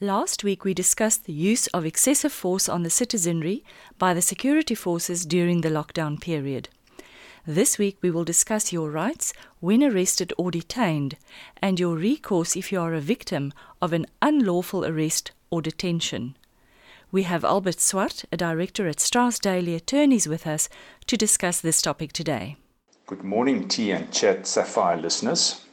Last week, we discussed the use of excessive force on the citizenry by the security forces during the lockdown period. This week, we will discuss your rights when arrested or detained and your recourse if you are a victim of an unlawful arrest or detention. We have Albert Swart, a director at Strauss Daly Attorneys, with us to discuss this topic today. Good morning, Tea and Chat Sapphire listeners.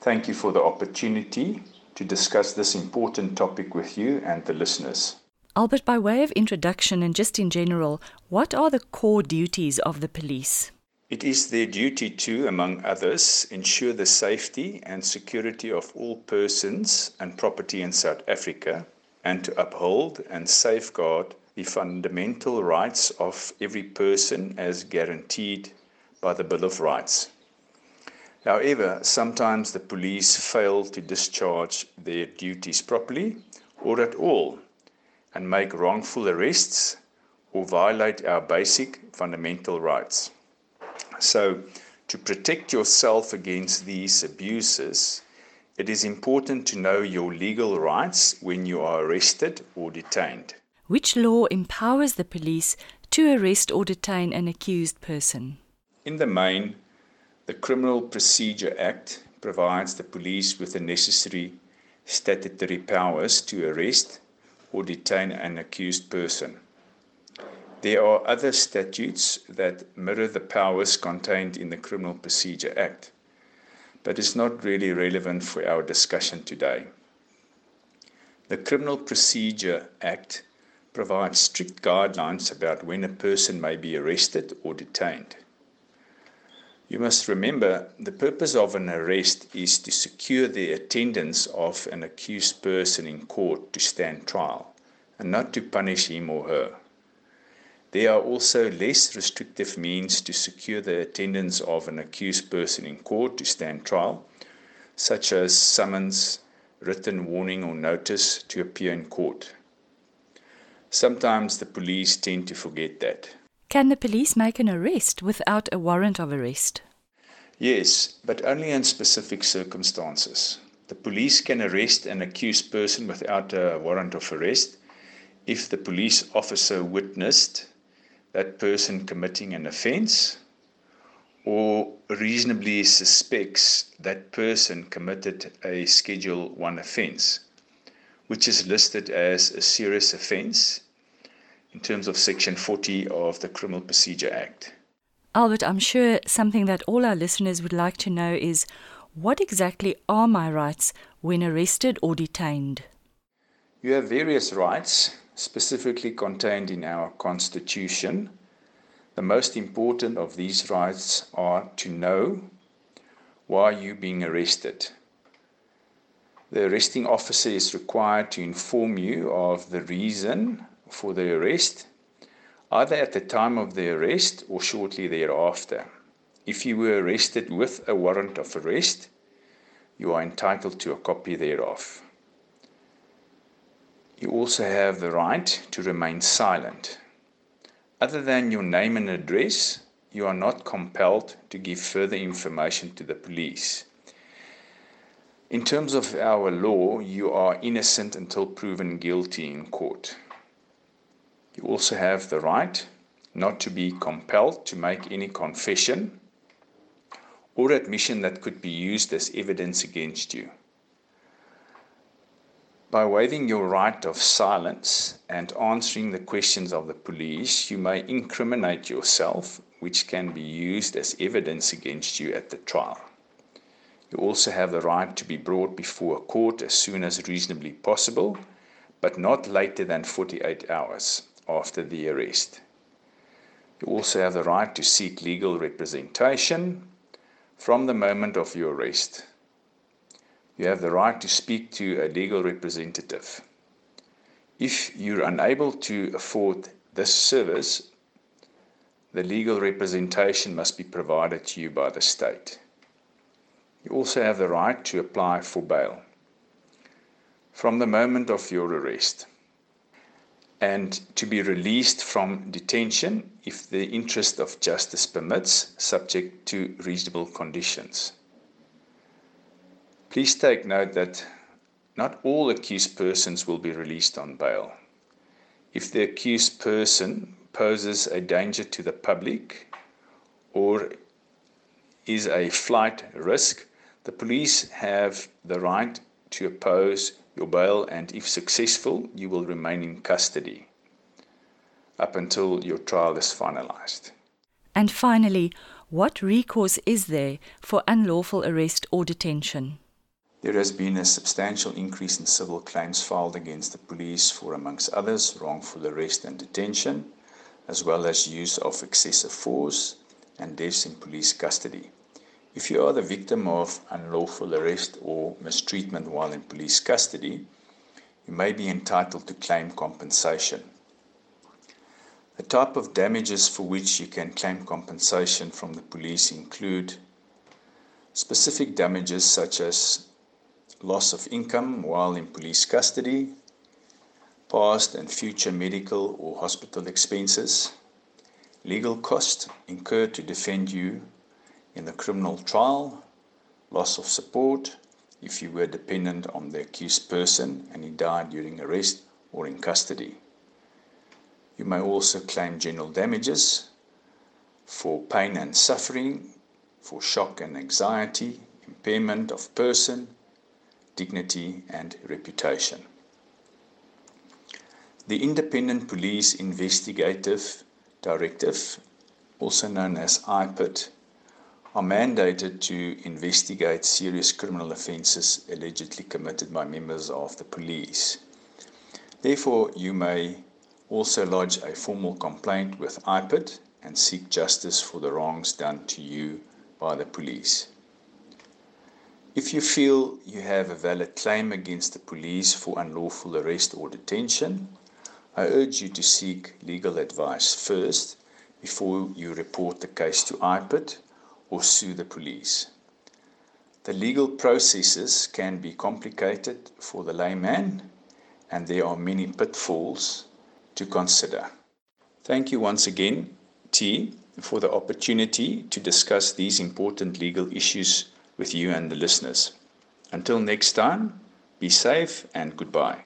Thank you for the opportunity to discuss this important topic with you and the listeners. Albert, by way of introduction and just in general, what are the core duties of the police? It is their duty to, among others, ensure the safety and security of all persons and property in South Africa and to uphold and safeguard the fundamental rights of every person as guaranteed by the Bill of Rights. However, sometimes the police fail to discharge their duties properly or at all and make wrongful arrests or violate our basic fundamental rights. So, to protect yourself against these abuses, it is important to know your legal rights when you are arrested or detained. Which law empowers the police to arrest or detain an accused person? In the main, the Criminal Procedure Act provides the police with the necessary statutory powers to arrest or detain an accused person. There are other statutes that mirror the powers contained in the Criminal Procedure Act, but it's not really relevant for our discussion today. The Criminal Procedure Act provides strict guidelines about when a person may be arrested or detained. You must remember the purpose of an arrest is to secure the attendance of an accused person in court to stand trial and not to punish him or her. There are also less restrictive means to secure the attendance of an accused person in court to stand trial, such as summons, written warning, or notice to appear in court. Sometimes the police tend to forget that. Can the police make an arrest without a warrant of arrest? Yes, but only in specific circumstances. The police can arrest an accused person without a warrant of arrest if the police officer witnessed that person committing an offense or reasonably suspects that person committed a Schedule 1 offense, which is listed as a serious offense in terms of Section 40 of the Criminal Procedure Act. Albert, I'm sure something that all our listeners would like to know is what exactly are my rights when arrested or detained? You have various rights specifically contained in our Constitution. The most important of these rights are to know why you're being arrested. The arresting officer is required to inform you of the reason for the arrest, either at the time of the arrest or shortly thereafter. If you were arrested with a warrant of arrest, you are entitled to a copy thereof. You also have the right to remain silent. Other than your name and address, you are not compelled to give further information to the police. In terms of our law, you are innocent until proven guilty in court. You also have the right not to be compelled to make any confession or admission that could be used as evidence against you. By waiving your right of silence and answering the questions of the police, you may incriminate yourself, which can be used as evidence against you at the trial. You also have the right to be brought before a court as soon as reasonably possible, but not later than 48 hours after the arrest. You also have the right to seek legal representation from the moment of your arrest. You have the right to speak to a legal representative. If you're unable to afford this service, the legal representation must be provided to you by the state. You also have the right to apply for bail from the moment of your arrest and to be released from detention if the interest of justice permits, subject to reasonable conditions. Please take note that not all accused persons will be released on bail. If the accused person poses a danger to the public or is a flight risk, the police have the right to oppose your bail, and if successful, you will remain in custody up until your trial is finalized. And finally, what recourse is there for unlawful arrest or detention? There has been a substantial increase in civil claims filed against the police for, amongst others, wrongful arrest and detention, as well as use of excessive force and deaths in police custody. If you are the victim of unlawful arrest or mistreatment while in police custody, you may be entitled to claim compensation. The type of damages for which you can claim compensation from the police include specific damages such as loss of income while in police custody, past and future medical or hospital expenses, legal costs incurred to defend you in the criminal trial, loss of support if you were dependent on the accused person and he died during arrest or in custody. You may also claim general damages for pain and suffering, for shock and anxiety, impairment of person, dignity, and reputation. The Independent Police Investigative Directive, also known as IPID, are mandated to investigate serious criminal offences allegedly committed by members of the police. Therefore, you may also lodge a formal complaint with IPID and seek justice for the wrongs done to you by the police. If you feel you have a valid claim against the police for unlawful arrest or detention, I urge you to seek legal advice first before you report the case to IPID or sue the police. The legal processes can be complicated for the layman, and there are many pitfalls to consider. Thank you once again, T, for the opportunity to discuss these important legal issues with you and the listeners. Until next time, be safe and goodbye.